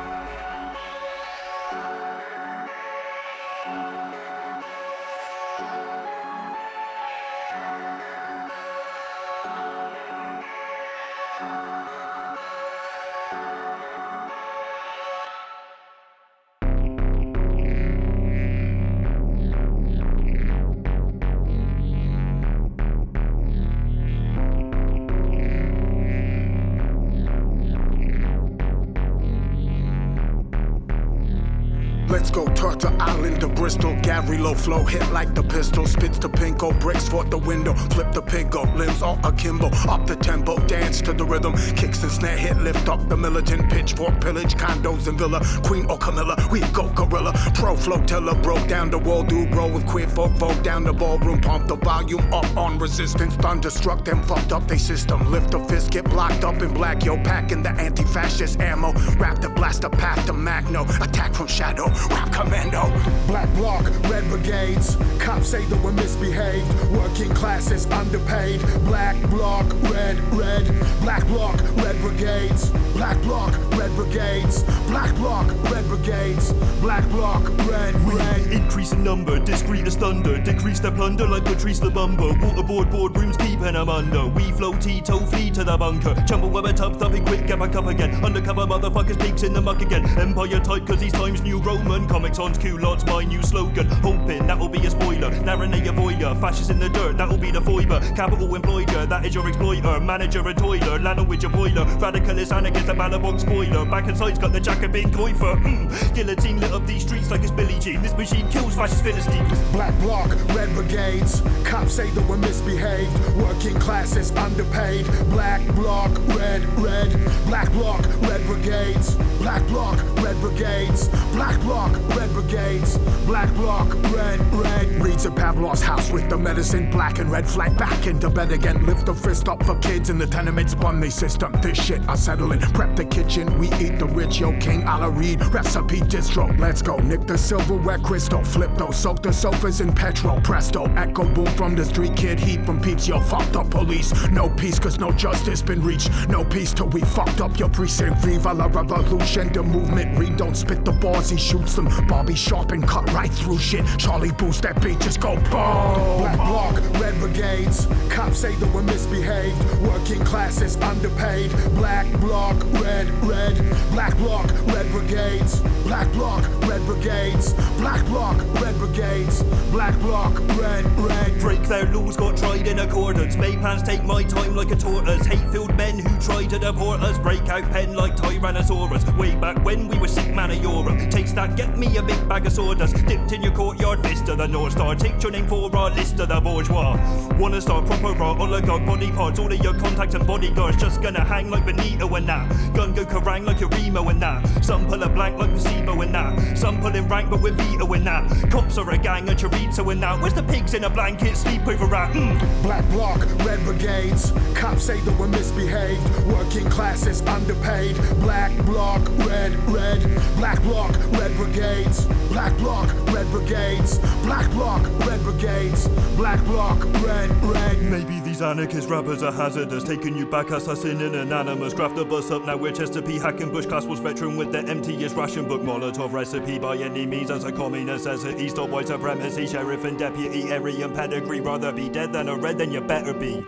[SPEAKER 9] Low flow hit like the pistol. Spits the pinko, bricks for the window. Flip the pingo, limbs all akimbo. Up the tempo, dance to the rhythm. Kicks and snare hit, lift up the militant. Pitchfork pillage, condos and villa. Queen or Camilla, we go gorilla. Pro flow flotilla, broke down the wall. Do roll with queer folk, vote down the ballroom. Pump the volume up on resistance. Thunderstruck them, fucked up they system. Lift the fist, get blocked up in black. Yo, packing the anti fascist ammo. Rap the blaster, path to Magno. Attack from shadow, rap commando.
[SPEAKER 10] Black bloc, red brigades. Cops say that we're misbehaved. Working classes underpaid. Black bloc, red, red. Black bloc, red brigades. Black bloc, red brigades. Black bloc, red brigades. Black bloc, red, red.
[SPEAKER 7] Increase in number, discreet as thunder. Decrease their plunder like Patrice Lumumba. Waterboard boardrooms keeping them under. We flow Tito, flee to the bunker. Jumble webber tub, thumping quick, get back up again. Undercover motherfuckers, peaks in the muck again. Empire type, cause these times new Roman. Comics on culottes, my new slogan. Hoping that'll be a spoiler. Narrate a voyeur. Fascists in the dirt, that'll be the foiber. Capital employer, that is your exploiter. Manager and toiler, landing with your boiler. Radicalist anarchist, a Ballabong spoiler. Back and side's got the Jacobin coifer. Mm. Guillotine lit up these streets like it's Billie Jean. This machine kills fascist Philistines.
[SPEAKER 10] Black bloc, red brigades. Cops say that we're misbehaved. Working classes underpaid. Black bloc, red, red. Black bloc, red brigades. Black bloc, red brigades. Black bloc, red brigades. Black bloc, red, red.
[SPEAKER 9] Reads at Pavlov's house with the medicine black and red flag back into bed again. Lift the fist up for kids in the tenements Bunny system. This shit I settle in. Prep the kitchen, we eat the rich. Yo, King I'll read recipe distro. Let's go. Nick the silverware crystal. Flip those, soak the sofas in petrol. Presto, echo boom from the street kid. Heat from peeps. Yo, fuck the police. No peace, cause no justice been reached. No peace till we fucked up your precinct. Viva la revolution. The movement. Reed don't spit the balls, he shoots them. Bobby sharp and cut right through shit. Charlie boost that beat, just go boom.
[SPEAKER 10] Black bloc, red brigades. Cops say that we're misbehaved. Working classes underpaid. Black bloc, red, red. Black bloc, red brigades. Black bloc, red brigades. Black bloc, red brigades. Black bloc, red, red.
[SPEAKER 7] Break their laws, got tried in accordance. May plans take my time like a tortoise. Hate-filled men who try to deport us. Break out pen like Tyrannosaurus. Way back when we were sick man of Europe. Taste that, get me a big bag of sawdust. Dipped in your courtyard, fist of the North Star. Take your name for our list of the bourgeois. Wanna start proper raw oligarch body parts. All of your contacts and bodyguards just gonna hang like Benito and that. Gun go karang like a Remo and that. Some pull a blank like placebo and that. Some pull in rank but with veto and that. Cops are a gang of chorizo and that. Where's the pigs in a blanket? Sleep over rat. Mm.
[SPEAKER 10] Black bloc, red brigades. Cops say that we're misbehaved. Working classes underpaid. Black bloc, red, red. Black bloc, red brigades. Black bloc, red brigades. Black bloc, red brigades. Black bloc, red, red.
[SPEAKER 7] Maybe these anarchist rappers are hazardous, taking you back, assassin and anonymous. Craft the bus up now, we're Chester P. Hacking Bush Class was veteran with the emptiest ration book. Molotov recipe by any means as a communist necessity. Stop white supremacy, sheriff and deputy, Aryan pedigree. Rather be dead than a red, then you better be.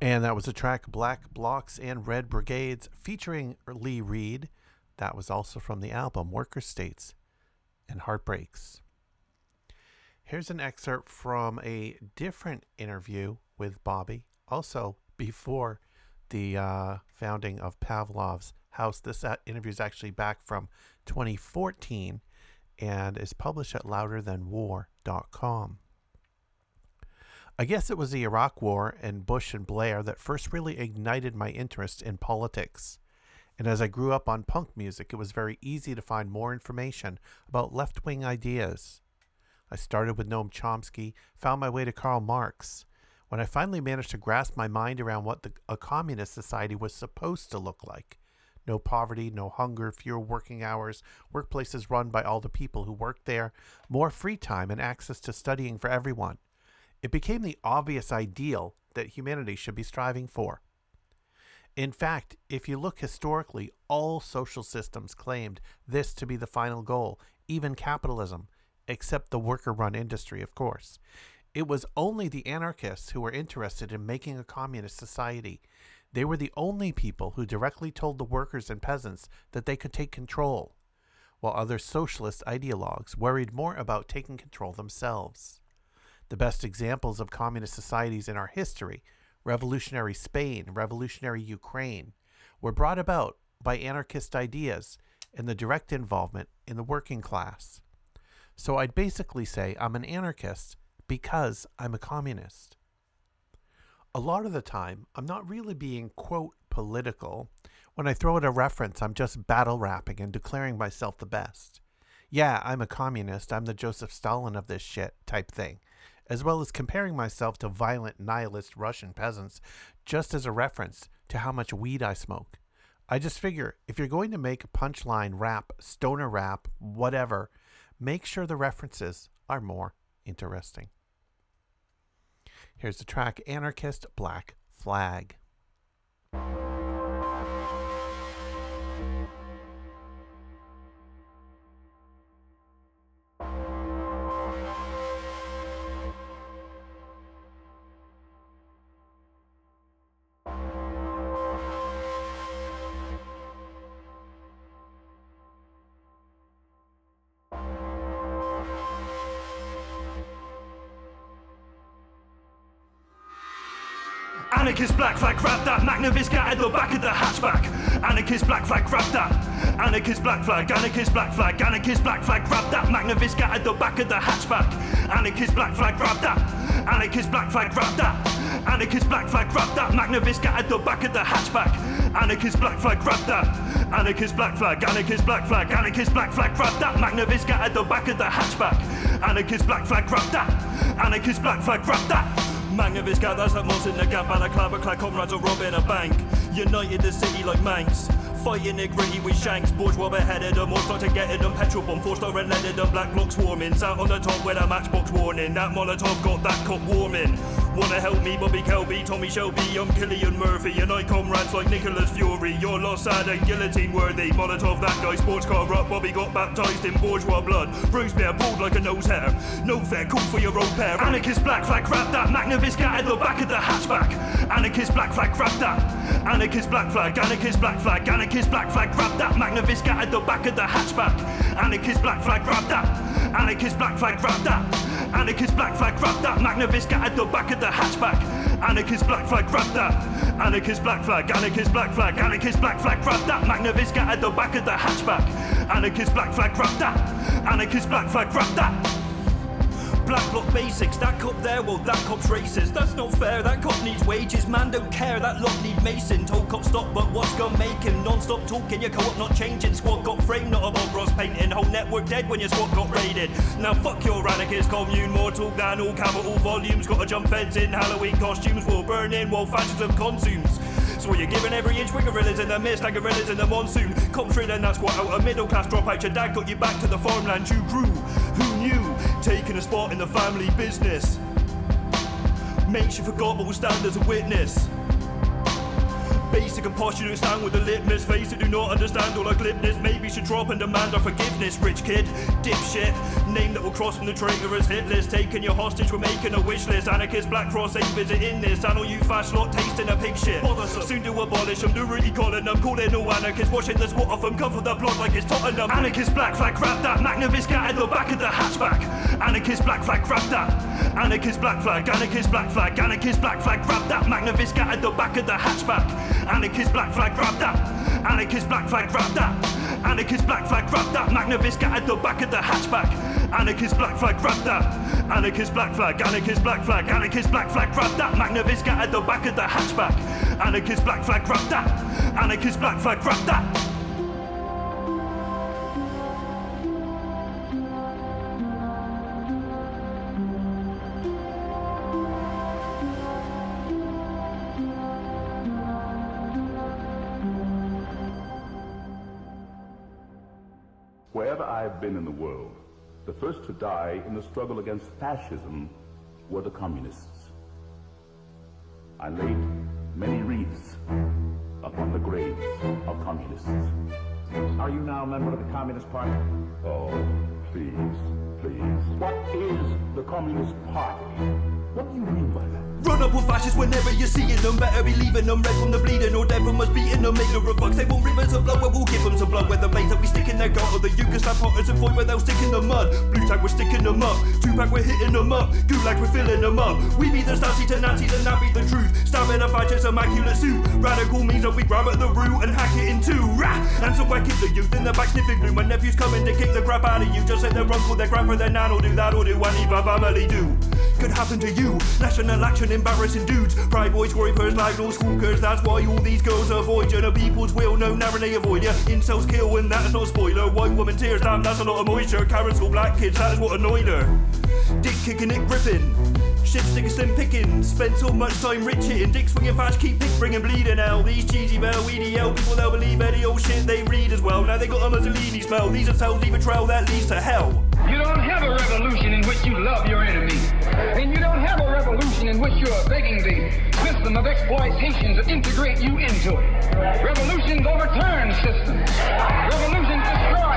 [SPEAKER 3] And that was a track Black Blocks and Red Brigades featuring Lee Reed. That was also from the album Worker States and Heartbreaks. Here's an excerpt from a different interview with Bobby, also before the uh, founding of Pavlov's house. This uh, interview is actually back from 2014 and is published at louderthanwar.com. I guess it was the Iraq War and Bush and Blair that first really ignited my interest in politics. And as I grew up on punk music, it was very easy to find more information about left wing ideas. I started with Noam Chomsky, found my way to Karl Marx. When I finally managed to grasp my mind around what the, a communist society was supposed to look like no poverty, no hunger, fewer working hours, workplaces run by all the people who work there, more free time, and access to studying for everyone. It became the obvious ideal that humanity should be striving for. In fact, if you look historically, all social systems claimed this to be the final goal, even capitalism, except the worker run industry, of course. It was only the anarchists who were interested in making a communist society. They were the only people who directly told the workers and peasants that they could take control, while other socialist ideologues worried more about taking control themselves. The best examples of communist societies in our history, revolutionary Spain, revolutionary Ukraine, were brought about by anarchist ideas and the direct involvement in the working class. So I'd basically say I'm an anarchist because I'm a communist a lot of the time, I'm not really being, quote, political. When I throw out a reference, I'm just battle rapping and declaring myself the best. Yeah, I'm a communist, I'm the Joseph Stalin of this shit type thing, as well as comparing myself to violent nihilist Russian peasants just as a reference to how much weed I smoke. I just figure if you're going to make punchline rap, stoner rap, whatever, make sure the references are more interesting. Here's the track Anarchist Black Flag.
[SPEAKER 7] Anarchist black flag, grab that. Magnavisca at the back of the hatchback. Anarchist black flag, grab that. Anarchist black flag, anarchist black flag, anarchist black flag, grab that. Magnavisca at the back of the hatchback. Anarchist black flag, grab that. Anarchist black flag, grab that. Anarchist black flag, grab that. Magnavisca at the back of the hatchback. Anarchist black flag, grab that. Anarchist black flag, anarchist black flag, anarchist black flag, grab that. Magnavisca at the back of the hatchback. Anarchist black flag, grab that. Anarchist black flag, grab that. Magnavis gathers that moss in the gap and a clapper clad comrades are robbing a bank. United the city like Manx. Fighting it gritty with shanks, bourgeois beheaded them, more to getting them, petrol bomb, star and leaded them, black bloc swarming, sat on the top with a matchbox warning, that Molotov got that cop warming. Wanna help me, Bobby Kelby, Tommy Shelby, I'm Cillian Murphy, and I comrades like Nicholas Fury, you're lost, sad and guillotine worthy, Molotov that guy, sports car up, Bobby got baptized in bourgeois blood, Bruce Bear bald like a nose hair, no fair, cool for your own pair, Anarchist black flag, grab that, Magnavisca at the back of the hatchback, Anarchist black flag, grab that, Anarchist black flag, Anarchist black flag, Anarchist black flag, grab that. Magnavisca at the back of the hatchback. Anarchist black flag, grab that. Anarchist black flag, grab that. Anarchist black flag, grab that. Magnavisca at the back of the hatchback. Anarchist black flag, grab that. Anarchist black flag, anarchist black flag, anarchist black flag, grab that. Magnavisca at the back of the hatchback. Anarchist black flag, grab that. Anarchist black flag, grab that. Black bloc basics, that cop there, well, that cop's racist. That's not fair, that cop needs wages, man don't care, that lot need Mason. Told cop stop, but what's gonna make him? Non stop talking, your co op not changing. Squad got framed, not a Bob Ross painting. Whole network dead when your squad got raided. Now fuck your anarchist commune, more talk than all capital volumes. Gotta jump feds in Halloween costumes, will burn in while fascism consumes. So you're giving every inch with gorillas in the mist like gorillas in the monsoon. Come through then that squat out a middle class dropout. Your dad got you back to the farmland you grew. Who knew? Taking a spot in the family business. Makes you forgot what will stand as a witness. Basic and posh, you don't stand with the litmus. Face it, do not understand all our glibness. Maybe should drop and demand our forgiveness. Rich kid, dipshit. Name that will cross from the traitorous hit list. Taking your hostage, we're making a wish list. Anarchist, Black Cross ain't visiting this. And all you fast lot tasting a pig shit. Bothersome. Soon to abolish them, do really calling them. Calling no anarchists, washing the squat off them. Come for the block like it's Tottenham. Anarchist, Black Flag, grab that. Magnavisca at the back of the hatchback. Anarchist, Black Flag, grab that. Anarchist, Black Flag, Anarchist, Black Flag, Anarchist, Black Flag, grab that. Magnavisca at the back of the hatchback. Anarchist black flag, grab that. Anarchist black flag, grab that. Anarchist black flag, grab that. Magnavisca at the back of the hatchback. Anarchist black flag, grab that. Anarchist black flag, anarchist black flag, anarchist black flag, grab that. Magnavisca at the back of the hatchback. Anarchist black flag, grab that. Anarchist black flag, grab that.
[SPEAKER 11] I've been in the world, the first to die in the struggle against fascism were the communists. I laid many wreaths upon the graves of communists.
[SPEAKER 12] Are you now a member of the Communist Party?
[SPEAKER 11] Oh, please, please. What is the Communist Party? What do you mean by that?
[SPEAKER 7] Run up with fascists whenever you're seeing them. Better be leaving them red from the bleeding, or dead from us beating them. Make the bucks. They want rivers of blood, but we'll give them some blood. Where the blades that we stick in their gut, or the Yugoslav potters and void where they'll stick in the mud. Blue tag, we're sticking them up. Tupac, we're hitting them up. Gulag, we're filling them up. We be the Stasi to Nazis, and that be the truth. Stabbing a fascist immaculate suit. Radical means that we grab at the root and hack it in two. Rah! And so whack the youth in the back sniffing glue. My nephew's coming to kick the crap out of you. Just let their uncle, their grandpa, their nan, or do that, or do any family do. Could happen to you. National action, embarrassing dudes. Pride boys, worry pers, like school girls. That's why all these girls avoid you. The people's will, no, narrowly avoid you. Incels kill, and that is not a spoiler. White woman tears, damn, that's a lot of moisture. Carrots all black kids, that is what annoyed her. Dick kicking it gripping. Shit sticking slim picking. Spend so much time rich hitting. Dick swinging fast, keep pick bringing bleeding out. These cheesy bell, EDL people, they'll believe any old shit they read as well. Now they got a Mussolini smell. These are cells leave a trail that leads to hell.
[SPEAKER 13] You don't have a revolution in which you love your enemy. And you don't have a revolution in which you're begging the system of exploitation to integrate you into it. Revolutions overturn systems. Revolutions destroy.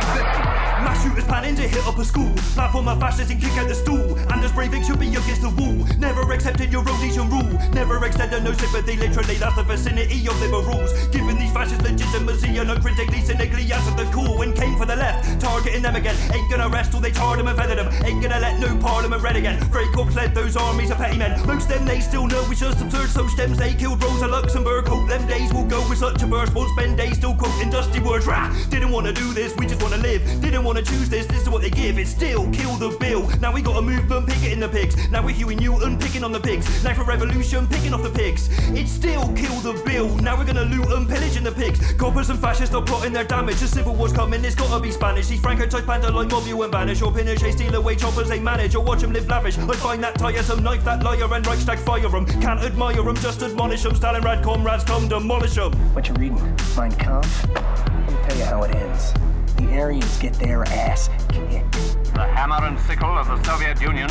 [SPEAKER 7] Mass shooters planning to hit up a school. Platform of fascists and kick out the stool. Anders Breivik should be against the wall. Never accepted your Rhodesian rule. Never extended no sympathy. Literally, that's the vicinity of liberals. Giving these fascists legitimacy and uncritically, cynically answered the call and came for the left. Targeting them again. Ain't gonna rest till they tarred them and feathered them. Ain't gonna let no parliament red again. Freikorps led those armies of petty men. Most them they still know we just absurd. So stems they killed Rosa Luxemburg. Hope them days will go with such a burst. Won't spend days still quoting dusty words. Rah! Didn't wanna do this, we just wanna live. Didn't wanna choose this, this is what they give. It's still kill the bill. Now we got a movement picketing the pigs. Now we're Huey Newton picking on the pigs. Now for revolution picking off the pigs. It's still kill the bill. Now we're gonna loot and pillage in the pigs. Coppers and fascists are plotting their damage. The civil war's coming, it's gotta be Spanish. These Franco type panda like mob you and banish. Or Pinochet steal away choppers they manage. Or watch them live lavish. I find that tiresome knife, that liar and Reichstag fire them. Can't admire them, just admonish them. Stalingrad comrades come demolish them.
[SPEAKER 14] What you reading? Mein Kampf? Let me tell you how it ends. The Aryans get their ass kicked.
[SPEAKER 15] The hammer and sickle of the Soviet Union,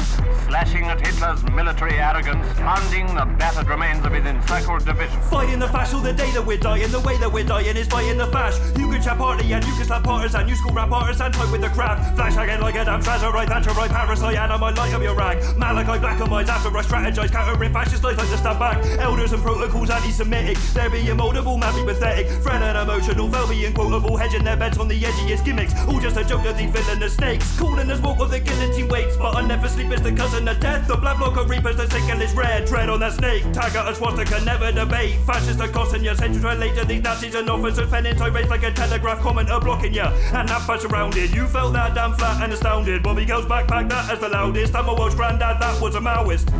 [SPEAKER 15] slashing at Hitler's military arrogance, pounding the battered remains of his encircled division.
[SPEAKER 7] Fighting the fash all the day that we're dying. The way that we're dying is fighting the fash. You could chat party and you can slap partisan. You school rap partisan, type with the crap. Flash again like a damn Trazorite, Thatcherite, Parasite, and I might light up your rag. Malachi black and white after I strategize, countering fascist life like to stand back. Elders and protocols anti-Semitic. They're being moldable, madly pathetic. Friend and emotional, they'll be quotable, hedging their bets on the edgiest gimmicks. All just a joke of these villainous snakes. Calling us walk of the guillotine waits, but I never sleep as the cousin of death. The black bloc of reapers, the sickle is red. Tread on that snake, Tiger out a swastika, never debate. Fascists are costing you, central relate these Nazis and officers, penning tirades like a telegraph commenter blocking you. And that fast surrounded, you felt that damn flat and astounded. Bobby Girl's backpack, that as the loudest. I'm a Welsh granddad, that was a Maoist.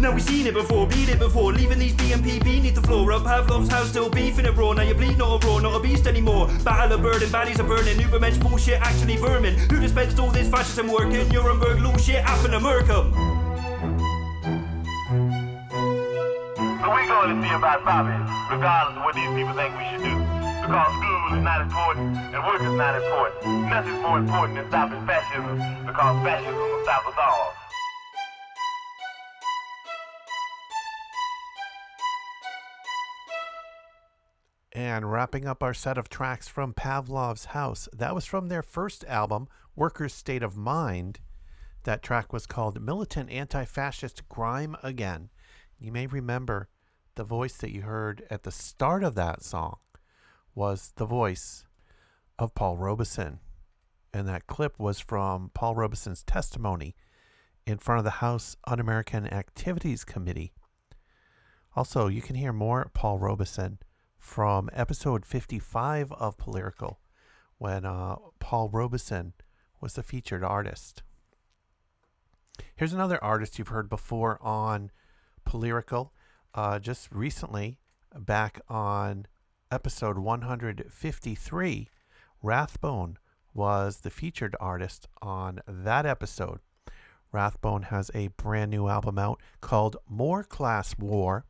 [SPEAKER 7] Now we've seen it before, beat it before, leaving these BNP beneath the floor. Up Pavlov's house, still beefing it raw. Now you bleed, not a raw, not a beast anymore. Battle of burden, baddies are burning. Ubermensch bullshit, actually vermin. Who dispensed all this fascism work in Nuremberg? Shit, happen to Merkham.
[SPEAKER 15] So we're going to see about Bobby, regardless of what these people think we should do. Because school is not important and work is not important. Nothing's more important than stopping fascism because fascism will stop us all.
[SPEAKER 3] And wrapping up our set of tracks from Pavlov's House, that was from their first album, Workers' State of Mind. That track was called Militant Anti Fascist Grime Again. You may remember the voice that you heard at the start of that song was the voice of Paul Robeson. And that clip was from Paul Robeson's testimony in front of the House Un American Activities Committee. Also, you can hear more Paul Robeson from episode 55 of Polyrical when uh, Paul Robeson was the featured artist.
[SPEAKER 16] Here's another artist you've heard before on Polyrical. Uh, just recently, back on episode 153, Rathbone was the featured artist on that episode. Rathbone has a brand new album out called More Class War.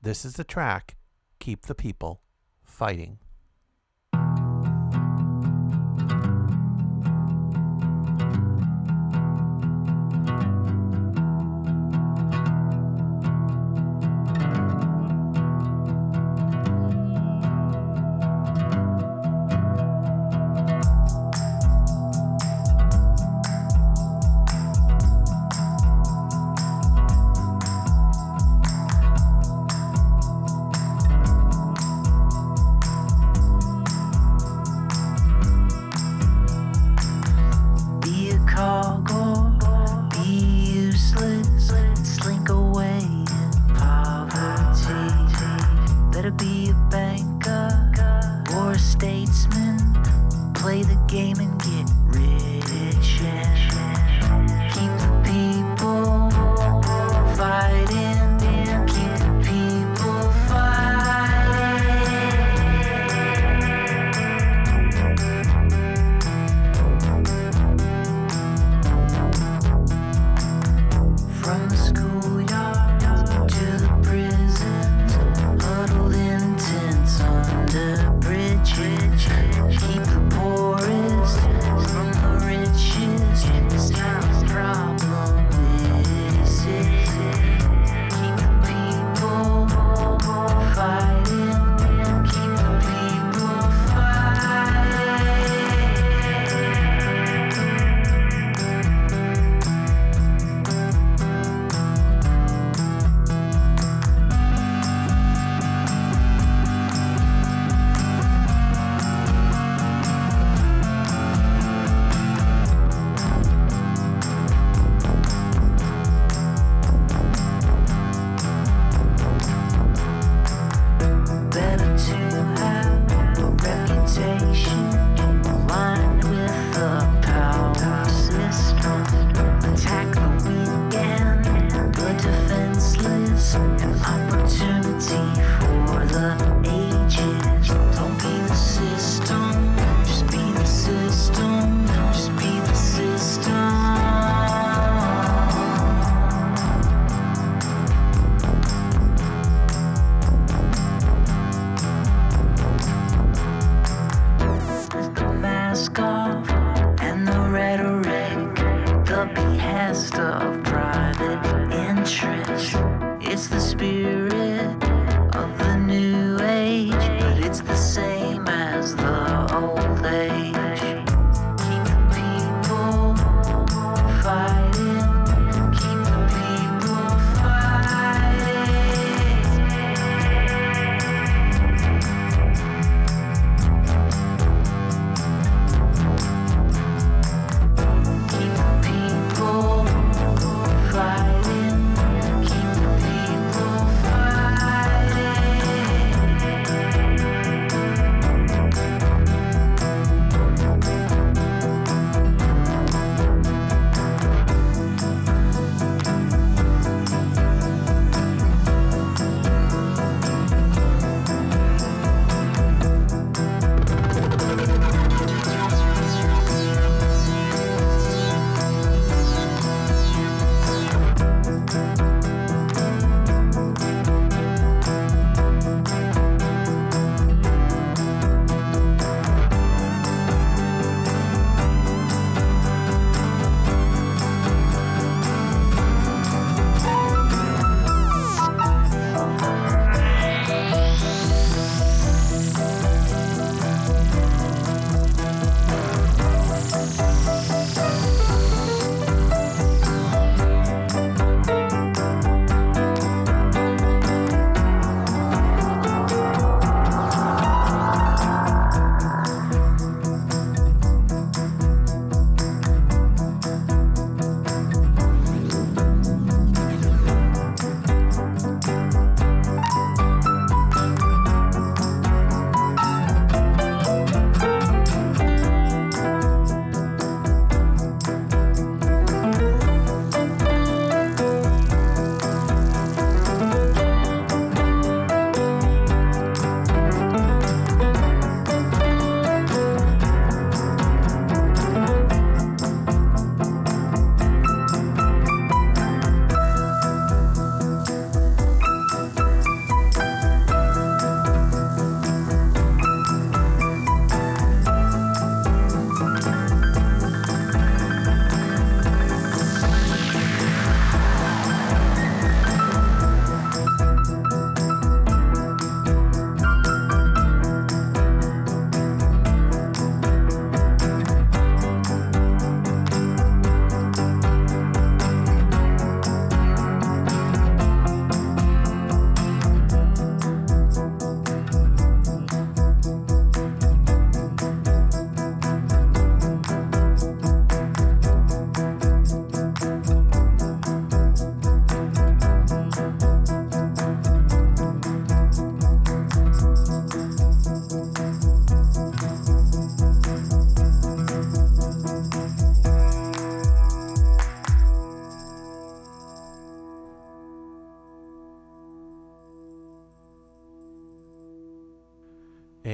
[SPEAKER 16] This is the track keep the people fighting.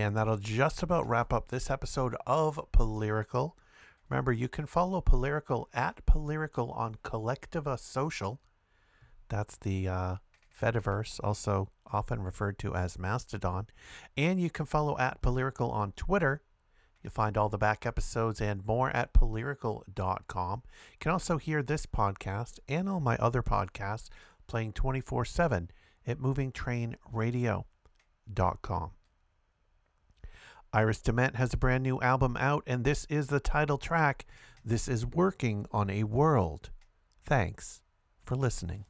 [SPEAKER 17] And
[SPEAKER 18] that'll just about wrap up this episode of Polyrical. Remember, you can follow Polyrical at Polyrical on Kolektiva Social. That's the uh, Fediverse, also often referred to as Mastodon. And you can follow at Polyrical on Twitter. You'll find all the back episodes and more at polyrical.com. You can also hear this podcast and all my other podcasts playing 24 7 at movingtrainradio.com. Iris DeMent has a brand new album out, and this is the title track. This is Working on a World. Thanks for listening.